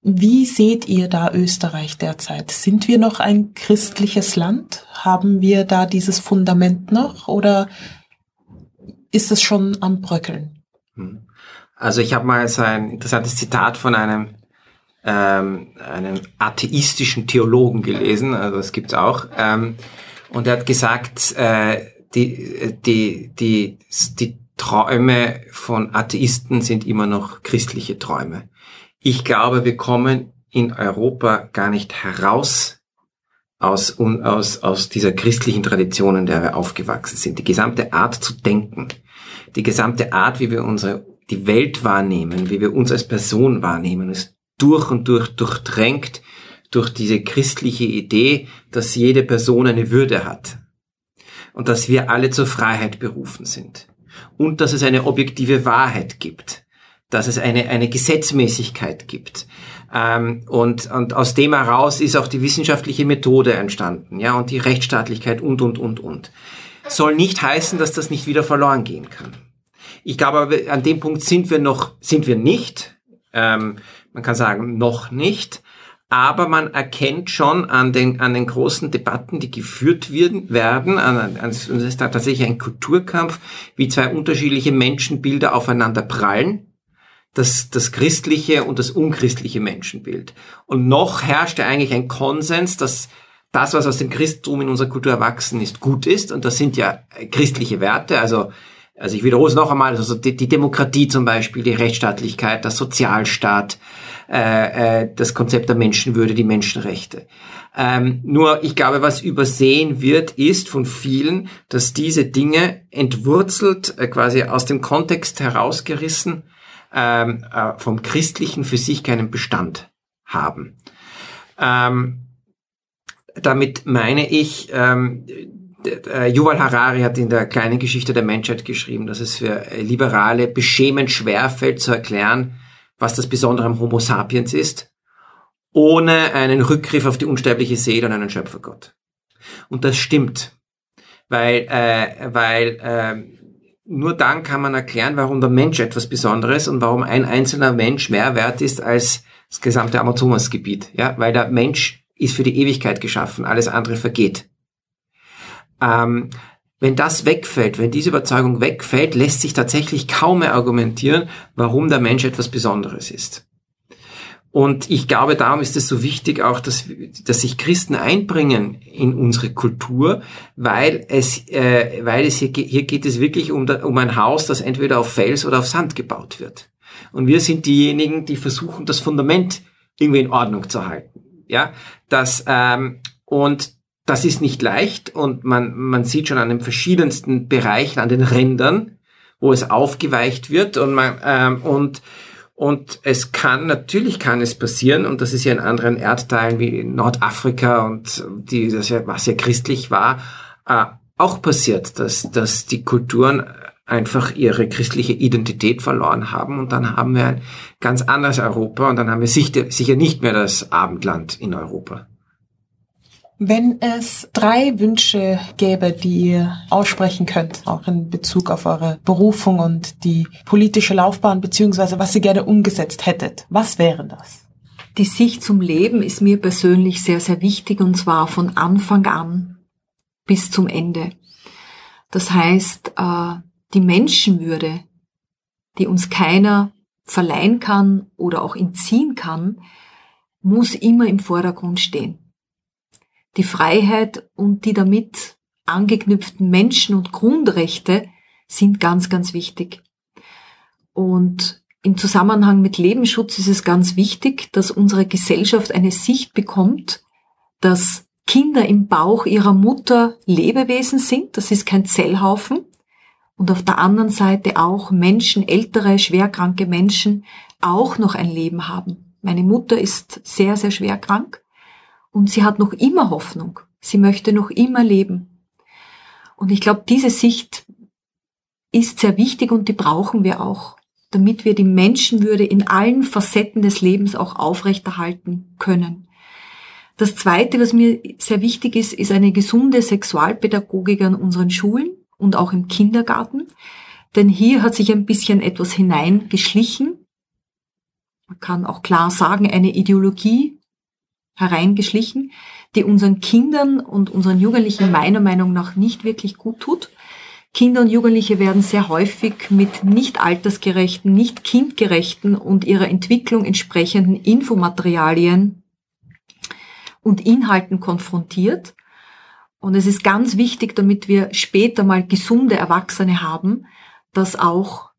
wie seht ihr da Österreich derzeit? Sind wir noch ein christliches Land? Haben wir da dieses Fundament noch oder ist es schon am Bröckeln? Hm. Also ich habe mal so ein interessantes Zitat von einem ähm, einem atheistischen Theologen gelesen, also das gibt's auch, ähm, und er hat gesagt, äh, die, die, die, die Träume von Atheisten sind immer noch christliche Träume. Ich glaube, wir kommen in Europa gar nicht heraus aus, aus, aus dieser christlichen Tradition, in der wir aufgewachsen sind. Die gesamte Art zu denken, die gesamte Art, wie wir unsere die Welt wahrnehmen, wie wir uns als Person wahrnehmen, ist durch und durch durchdrängt durch diese christliche Idee, dass jede Person eine Würde hat und dass wir alle zur Freiheit berufen sind und dass es eine objektive Wahrheit gibt, dass es eine, eine Gesetzmäßigkeit gibt. Ähm, und, und aus dem heraus ist auch die wissenschaftliche Methode entstanden, ja, und die Rechtsstaatlichkeit und, und, und, und. Soll nicht heißen, dass das nicht wieder verloren gehen kann. Ich glaube, an dem Punkt sind wir noch, sind wir nicht. Ähm, man kann sagen, noch nicht. Aber man erkennt schon an den, an den großen Debatten, die geführt werden, werden an, an, es ist tatsächlich ein Kulturkampf, wie zwei unterschiedliche Menschenbilder aufeinander prallen. Das, das christliche und das unchristliche Menschenbild. Und noch herrscht ja eigentlich ein Konsens, dass das, was aus dem Christentum in unserer Kultur erwachsen ist, gut ist. Und das sind ja christliche Werte, also also ich wiederhole es noch einmal, also die, die Demokratie zum Beispiel, die Rechtsstaatlichkeit, der Sozialstaat, äh, äh, das Konzept der Menschenwürde, die Menschenrechte. Ähm, nur ich glaube, was übersehen wird, ist von vielen, dass diese Dinge entwurzelt, äh, quasi aus dem Kontext herausgerissen, ähm, äh, vom Christlichen für sich keinen Bestand haben. Ähm, damit meine ich, ähm, äh, Yuval Harari hat in der kleinen Geschichte der Menschheit geschrieben, dass es für Liberale beschämend schwerfällt zu erklären, was das Besondere am Homo sapiens ist, ohne einen Rückgriff auf die unsterbliche Seele und einen Schöpfergott. Und das stimmt, weil, äh, weil äh, nur dann kann man erklären, warum der Mensch etwas Besonderes und warum ein einzelner Mensch mehr wert ist als das gesamte Amazonasgebiet. Ja, weil der Mensch ist für die Ewigkeit geschaffen, alles andere vergeht. Ähm, wenn das wegfällt, wenn diese Überzeugung wegfällt, lässt sich tatsächlich kaum mehr argumentieren, warum der Mensch etwas Besonderes ist. Und ich glaube, darum ist es so wichtig auch, dass, dass sich Christen einbringen in unsere Kultur, weil es, äh, weil es hier, hier geht es wirklich um, um ein Haus, das entweder auf Fels oder auf Sand gebaut wird. Und wir sind diejenigen, die versuchen, das Fundament irgendwie in Ordnung zu halten. Ja, das ähm, und das ist nicht leicht und man, man sieht schon an den verschiedensten Bereichen, an den Rändern, wo es aufgeweicht wird und man, ähm, und, und es kann, natürlich kann es passieren, und das ist ja in anderen Erdteilen wie Nordafrika und die, das ja, was ja christlich war, äh, auch passiert, dass, dass die Kulturen einfach ihre christliche Identität verloren haben und dann haben wir ein ganz anderes Europa und dann haben wir sicher nicht mehr das Abendland in Europa. Wenn es drei Wünsche gäbe, die ihr aussprechen könnt, auch in Bezug auf eure Berufung und die politische Laufbahn, beziehungsweise was ihr gerne umgesetzt hättet, was wären das? Die Sicht zum Leben ist mir persönlich sehr, sehr wichtig und zwar von Anfang an bis zum Ende. Das heißt, äh, die Menschenwürde, die uns keiner verleihen kann oder auch entziehen kann, muss immer im Vordergrund stehen die Freiheit und die damit angeknüpften Menschen- und Grundrechte sind ganz, ganz wichtig. Und im Zusammenhang mit Lebensschutz ist es ganz wichtig, dass unsere Gesellschaft eine Sicht bekommt, dass Kinder im Bauch ihrer Mutter Lebewesen sind, das ist kein Zellhaufen, und auf der anderen Seite auch Menschen, ältere, schwerkranke Menschen, auch noch ein Leben haben. Meine Mutter ist sehr, sehr schwer krank und sie hat noch immer Hoffnung. Sie möchte noch immer leben. Und ich glaube, diese Sicht ist sehr wichtig und die brauchen wir auch, damit wir die Menschenwürde in allen Facetten des Lebens auch aufrechterhalten können. Das Zweite, was mir sehr wichtig ist, ist eine gesunde Sexualpädagogik an unseren Schulen und auch im Kindergarten. Denn hier hat sich ein bisschen etwas hineingeschlichen. Man kann auch klar sagen, eine Ideologie hereingeschlichen, die unseren Kindern und unseren Jugendlichen meiner Meinung nach nicht wirklich gut tut. Kinder und Jugendliche werden sehr häufig mit nicht altersgerechten, nicht kindgerechten und ihrer Entwicklung entsprechenden Infomaterialien und Inhalten konfrontiert. Und es ist ganz wichtig, damit wir später mal gesunde Erwachsene haben, dass auch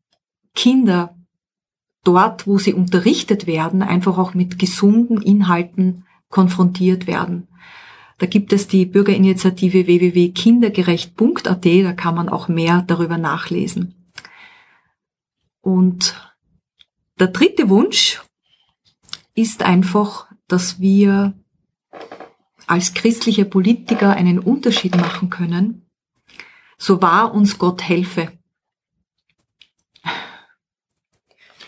Kinder dort, wo sie unterrichtet werden, einfach auch mit gesunden Inhalten konfrontiert werden. Da gibt es die Bürgerinitiative www.kindergerecht.at, da kann man auch mehr darüber nachlesen. Und der dritte Wunsch ist einfach, dass wir als christliche Politiker einen Unterschied machen können. So wahr uns Gott helfe.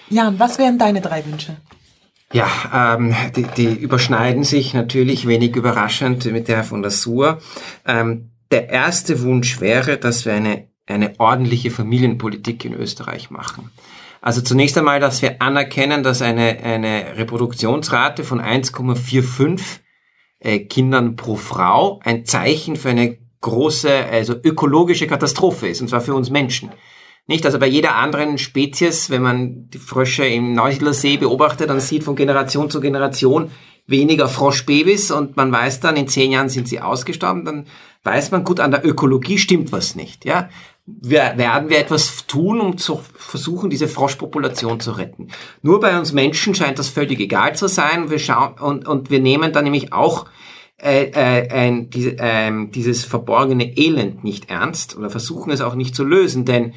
Jan, was wären deine drei Wünsche? Ja, ähm, die, die überschneiden sich natürlich wenig überraschend mit der von der SUR. Ähm, der erste Wunsch wäre, dass wir eine, eine ordentliche Familienpolitik in Österreich machen. Also zunächst einmal, dass wir anerkennen, dass eine, eine Reproduktionsrate von 1,45 äh, Kindern pro Frau ein Zeichen für eine große, also ökologische Katastrophe ist, und zwar für uns Menschen. Nicht? Also bei jeder anderen Spezies, wenn man die Frösche im Neusiedler See beobachtet, dann sieht von Generation zu Generation weniger Froschbabys und man weiß dann, in zehn Jahren sind sie ausgestorben, dann weiß man, gut, an der Ökologie stimmt was nicht. Ja? Wir, werden wir etwas tun, um zu versuchen, diese Froschpopulation zu retten. Nur bei uns Menschen scheint das völlig egal zu sein. Wir schauen, und, und wir nehmen dann nämlich auch äh, äh, ein, diese, äh, dieses verborgene Elend nicht ernst oder versuchen es auch nicht zu lösen, denn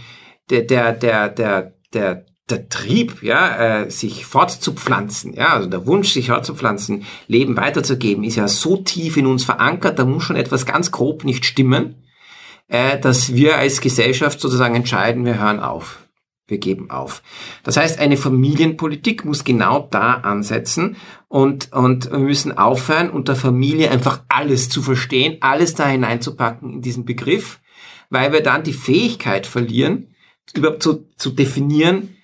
der, der, der, der, der, der Trieb, ja, äh, sich fortzupflanzen, ja, also der Wunsch, sich fortzupflanzen, Leben weiterzugeben, ist ja so tief in uns verankert, da muss schon etwas ganz grob nicht stimmen, äh, dass wir als Gesellschaft sozusagen entscheiden, wir hören auf. Wir geben auf. Das heißt, eine Familienpolitik muss genau da ansetzen und, und wir müssen aufhören, unter Familie einfach alles zu verstehen, alles da hineinzupacken in diesen Begriff, weil wir dann die Fähigkeit verlieren, überhaupt zu, zu definieren,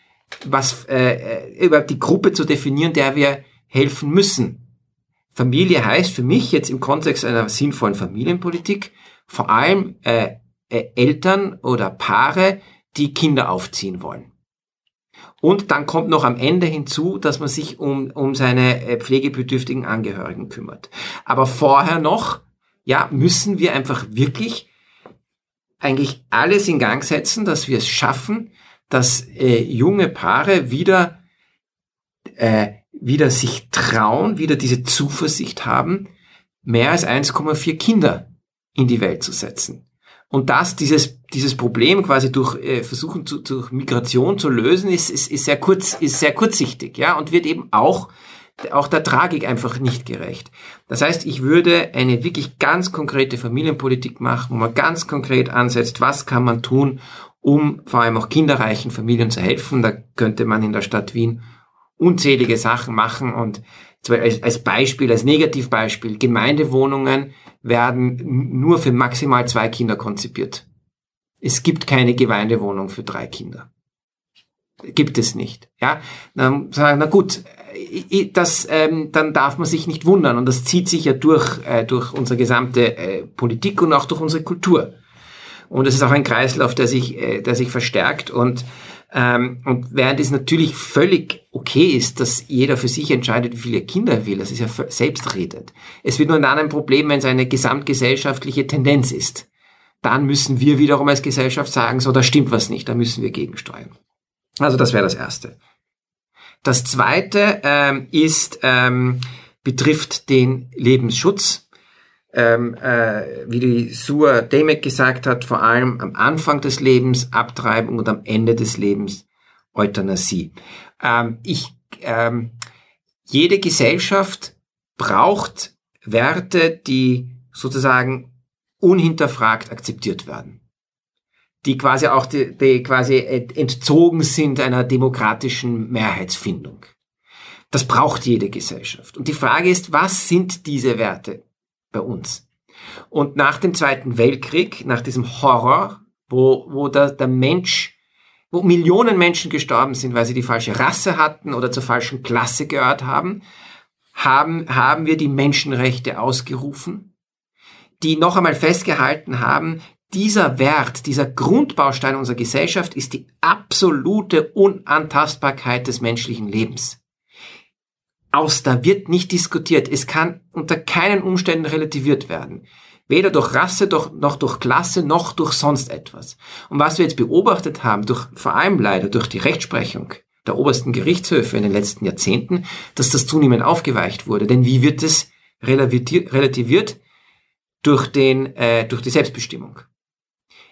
was äh, äh, überhaupt die Gruppe zu definieren, der wir helfen müssen. Familie heißt für mich jetzt im Kontext einer sinnvollen Familienpolitik vor allem äh, äh, Eltern oder Paare, die Kinder aufziehen wollen. Und dann kommt noch am Ende hinzu, dass man sich um, um seine äh, pflegebedürftigen Angehörigen kümmert. Aber vorher noch, ja, müssen wir einfach wirklich eigentlich alles in Gang setzen, dass wir es schaffen, dass äh, junge Paare wieder, äh, wieder sich trauen, wieder diese Zuversicht haben, mehr als 1,4 Kinder in die Welt zu setzen. Und das, dieses, dieses Problem quasi durch äh, versuchen zu, durch Migration zu lösen, ist, ist, ist sehr kurz, ist sehr kurzsichtig, ja, und wird eben auch auch der Tragik einfach nicht gerecht. Das heißt, ich würde eine wirklich ganz konkrete Familienpolitik machen, wo man ganz konkret ansetzt, was kann man tun, um vor allem auch kinderreichen Familien zu helfen. Da könnte man in der Stadt Wien unzählige Sachen machen und als Beispiel, als Negativbeispiel, Gemeindewohnungen werden nur für maximal zwei Kinder konzipiert. Es gibt keine Gemeindewohnung für drei Kinder. Gibt es nicht. Ja, dann sagen, na gut, das, ähm, dann darf man sich nicht wundern und das zieht sich ja durch, äh, durch unsere gesamte äh, Politik und auch durch unsere Kultur. Und es ist auch ein Kreislauf, der sich, äh, der sich verstärkt und ähm, und während es natürlich völlig okay ist, dass jeder für sich entscheidet, wie viele Kinder er will, das ist ja selbstredend. Es wird nur dann ein Problem, wenn es eine gesamtgesellschaftliche Tendenz ist. Dann müssen wir wiederum als Gesellschaft sagen, so, da stimmt was nicht, da müssen wir gegensteuern. Also das wäre das Erste. Das Zweite ähm, ist, ähm, betrifft den Lebensschutz ähm, äh, wie die Sua Demek gesagt hat, vor allem am Anfang des Lebens Abtreibung und am Ende des Lebens Euthanasie. Ähm, ich, ähm, jede Gesellschaft braucht Werte, die sozusagen unhinterfragt akzeptiert werden die quasi auch die, die quasi entzogen sind einer demokratischen Mehrheitsfindung. Das braucht jede Gesellschaft. Und die Frage ist, was sind diese Werte? bei uns. Und nach dem Zweiten Weltkrieg, nach diesem Horror, wo, wo der, der Mensch, wo Millionen Menschen gestorben sind, weil sie die falsche Rasse hatten oder zur falschen Klasse gehört haben, haben, haben wir die Menschenrechte ausgerufen, die noch einmal festgehalten haben, dieser Wert, dieser Grundbaustein unserer Gesellschaft ist die absolute Unantastbarkeit des menschlichen Lebens aus. Da wird nicht diskutiert. Es kann unter keinen Umständen relativiert werden. Weder durch Rasse noch durch Klasse noch durch sonst etwas. Und was wir jetzt beobachtet haben, durch, vor allem leider durch die Rechtsprechung der obersten Gerichtshöfe in den letzten Jahrzehnten, dass das zunehmend aufgeweicht wurde. Denn wie wird es relativiert? Durch, den, äh, durch die Selbstbestimmung.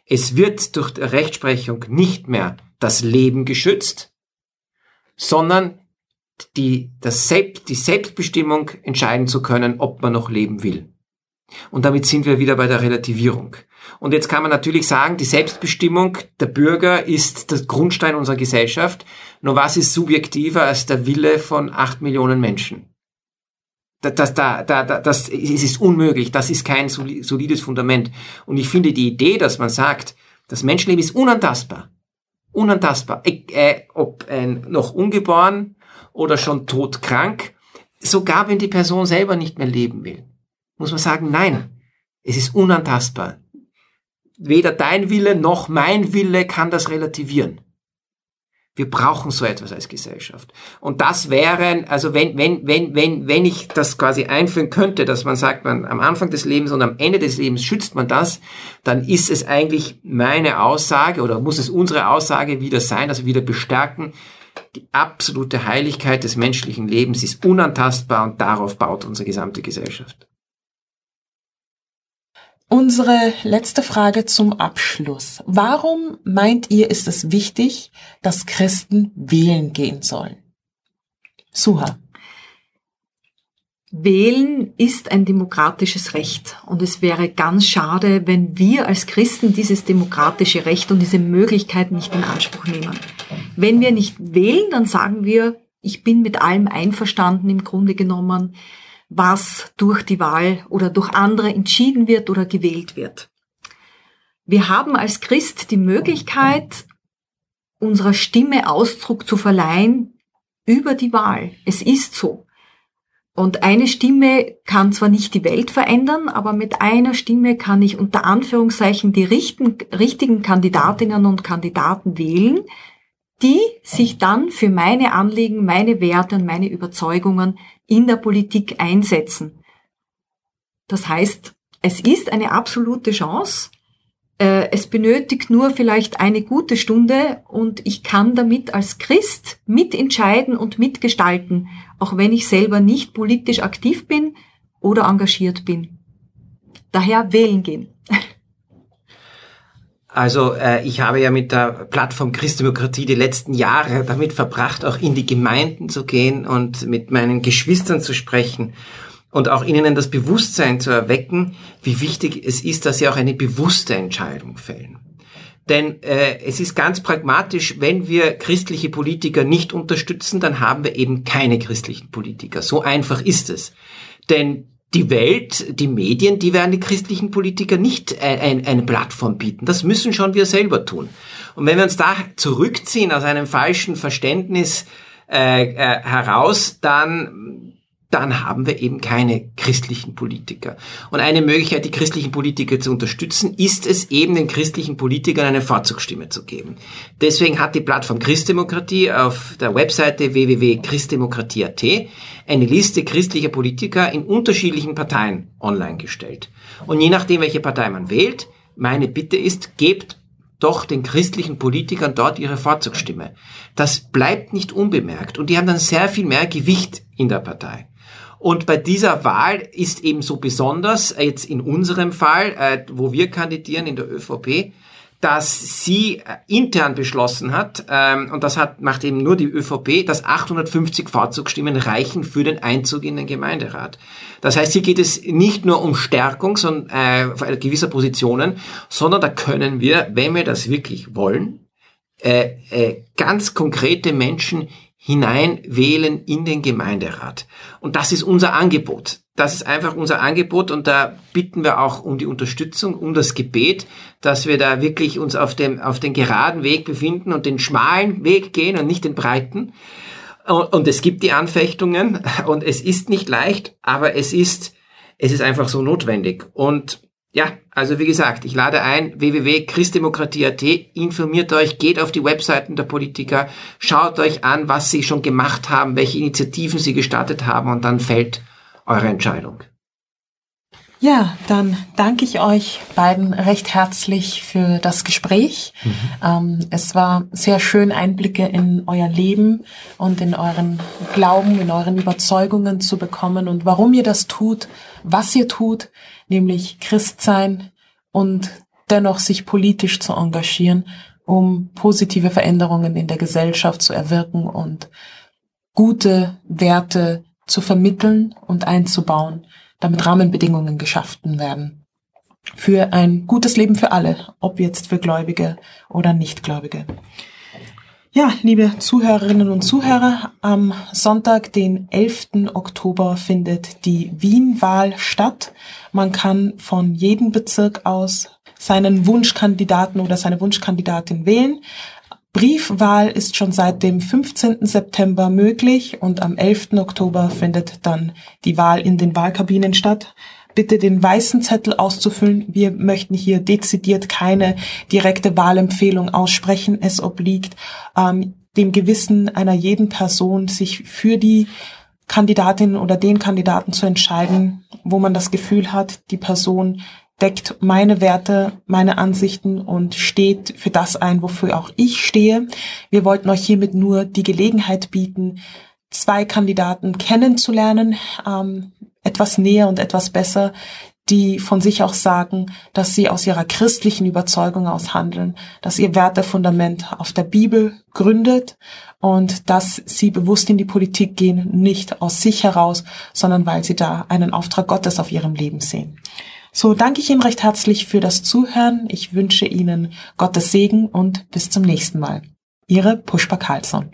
Es wird durch Rechtsprechung nicht mehr das Leben geschützt, sondern die, das Selbst, die Selbstbestimmung entscheiden zu können, ob man noch leben will. Und damit sind wir wieder bei der Relativierung. Und jetzt kann man natürlich sagen, die Selbstbestimmung der Bürger ist der Grundstein unserer Gesellschaft. Nur was ist subjektiver als der Wille von acht Millionen Menschen? Das, das, das, das, das, es ist unmöglich. Das ist kein solides Fundament. Und ich finde die Idee, dass man sagt, das Menschenleben ist unantastbar. Unantastbar. Äh, ob ein noch ungeboren oder schon todkrank, sogar wenn die Person selber nicht mehr leben will, muss man sagen, nein, es ist unantastbar. Weder dein Wille noch mein Wille kann das relativieren. Wir brauchen so etwas als Gesellschaft. Und das wären, also wenn, wenn, wenn, wenn, wenn ich das quasi einführen könnte, dass man sagt, man am Anfang des Lebens und am Ende des Lebens schützt man das, dann ist es eigentlich meine Aussage oder muss es unsere Aussage wieder sein, also wieder bestärken, die absolute Heiligkeit des menschlichen Lebens ist unantastbar und darauf baut unsere gesamte Gesellschaft. Unsere letzte Frage zum Abschluss. Warum meint ihr, ist es wichtig, dass Christen wählen gehen sollen? Suha. Wählen ist ein demokratisches Recht und es wäre ganz schade, wenn wir als Christen dieses demokratische Recht und diese Möglichkeit nicht in Anspruch nehmen. Wenn wir nicht wählen, dann sagen wir, ich bin mit allem einverstanden im Grunde genommen, was durch die Wahl oder durch andere entschieden wird oder gewählt wird. Wir haben als Christ die Möglichkeit, unserer Stimme Ausdruck zu verleihen über die Wahl. Es ist so. Und eine Stimme kann zwar nicht die Welt verändern, aber mit einer Stimme kann ich unter Anführungszeichen die richten, richtigen Kandidatinnen und Kandidaten wählen, die sich dann für meine Anliegen, meine Werte und meine Überzeugungen in der Politik einsetzen. Das heißt, es ist eine absolute Chance. Äh, es benötigt nur vielleicht eine gute Stunde und ich kann damit als Christ mitentscheiden und mitgestalten, auch wenn ich selber nicht politisch aktiv bin oder engagiert bin. Daher wählen gehen. Also äh, ich habe ja mit der Plattform Christdemokratie die letzten Jahre damit verbracht, auch in die Gemeinden zu gehen und mit meinen Geschwistern zu sprechen und auch ihnen das Bewusstsein zu erwecken, wie wichtig es ist, dass sie auch eine bewusste Entscheidung fällen. Denn äh, es ist ganz pragmatisch, wenn wir christliche Politiker nicht unterstützen, dann haben wir eben keine christlichen Politiker. So einfach ist es. Denn die Welt, die Medien, die werden die christlichen Politiker nicht ein, eine Plattform bieten. Das müssen schon wir selber tun. Und wenn wir uns da zurückziehen aus einem falschen Verständnis äh, äh, heraus, dann dann haben wir eben keine christlichen Politiker. Und eine Möglichkeit, die christlichen Politiker zu unterstützen, ist es eben den christlichen Politikern eine Vorzugsstimme zu geben. Deswegen hat die Plattform Christdemokratie auf der Webseite www.christdemokratie.at eine Liste christlicher Politiker in unterschiedlichen Parteien online gestellt. Und je nachdem, welche Partei man wählt, meine Bitte ist, gebt doch den christlichen Politikern dort ihre Vorzugsstimme. Das bleibt nicht unbemerkt und die haben dann sehr viel mehr Gewicht in der Partei. Und bei dieser Wahl ist eben so besonders, äh, jetzt in unserem Fall, äh, wo wir kandidieren in der ÖVP, dass sie äh, intern beschlossen hat, ähm, und das hat, macht eben nur die ÖVP, dass 850 Vorzugsstimmen reichen für den Einzug in den Gemeinderat. Das heißt, hier geht es nicht nur um Stärkung sondern, äh, gewisser Positionen, sondern da können wir, wenn wir das wirklich wollen, äh, äh, ganz konkrete Menschen hineinwählen in den Gemeinderat. Und das ist unser Angebot. Das ist einfach unser Angebot und da bitten wir auch um die Unterstützung, um das Gebet, dass wir da wirklich uns auf dem, auf den geraden Weg befinden und den schmalen Weg gehen und nicht den breiten. Und es gibt die Anfechtungen (laughs) und es ist nicht leicht, aber es ist, es ist einfach so notwendig. Und ja, also wie gesagt, ich lade ein, www.christdemokratie.at, informiert euch, geht auf die Webseiten der Politiker, schaut euch an, was sie schon gemacht haben, welche Initiativen sie gestartet haben und dann fällt eure Entscheidung. Ja, dann danke ich euch beiden recht herzlich für das Gespräch. Mhm. Ähm, es war sehr schön, Einblicke in euer Leben und in euren Glauben, in euren Überzeugungen zu bekommen und warum ihr das tut, was ihr tut, nämlich Christ sein und dennoch sich politisch zu engagieren, um positive Veränderungen in der Gesellschaft zu erwirken und gute Werte zu vermitteln und einzubauen damit Rahmenbedingungen geschaffen werden. Für ein gutes Leben für alle, ob jetzt für Gläubige oder Nichtgläubige. Ja, liebe Zuhörerinnen und Zuhörer, am Sonntag, den 11. Oktober, findet die Wien-Wahl statt. Man kann von jedem Bezirk aus seinen Wunschkandidaten oder seine Wunschkandidatin wählen. Briefwahl ist schon seit dem 15. September möglich und am 11. Oktober findet dann die Wahl in den Wahlkabinen statt. Bitte den weißen Zettel auszufüllen. Wir möchten hier dezidiert keine direkte Wahlempfehlung aussprechen. Es obliegt ähm, dem Gewissen einer jeden Person, sich für die Kandidatin oder den Kandidaten zu entscheiden, wo man das Gefühl hat, die Person deckt meine Werte, meine Ansichten und steht für das ein, wofür auch ich stehe. Wir wollten euch hiermit nur die Gelegenheit bieten, zwei Kandidaten kennenzulernen, ähm, etwas näher und etwas besser, die von sich auch sagen, dass sie aus ihrer christlichen Überzeugung aus handeln, dass ihr Wertefundament auf der Bibel gründet und dass sie bewusst in die Politik gehen, nicht aus sich heraus, sondern weil sie da einen Auftrag Gottes auf ihrem Leben sehen. So danke ich Ihnen recht herzlich für das Zuhören. Ich wünsche Ihnen Gottes Segen und bis zum nächsten Mal. Ihre Pushpa Carlsson.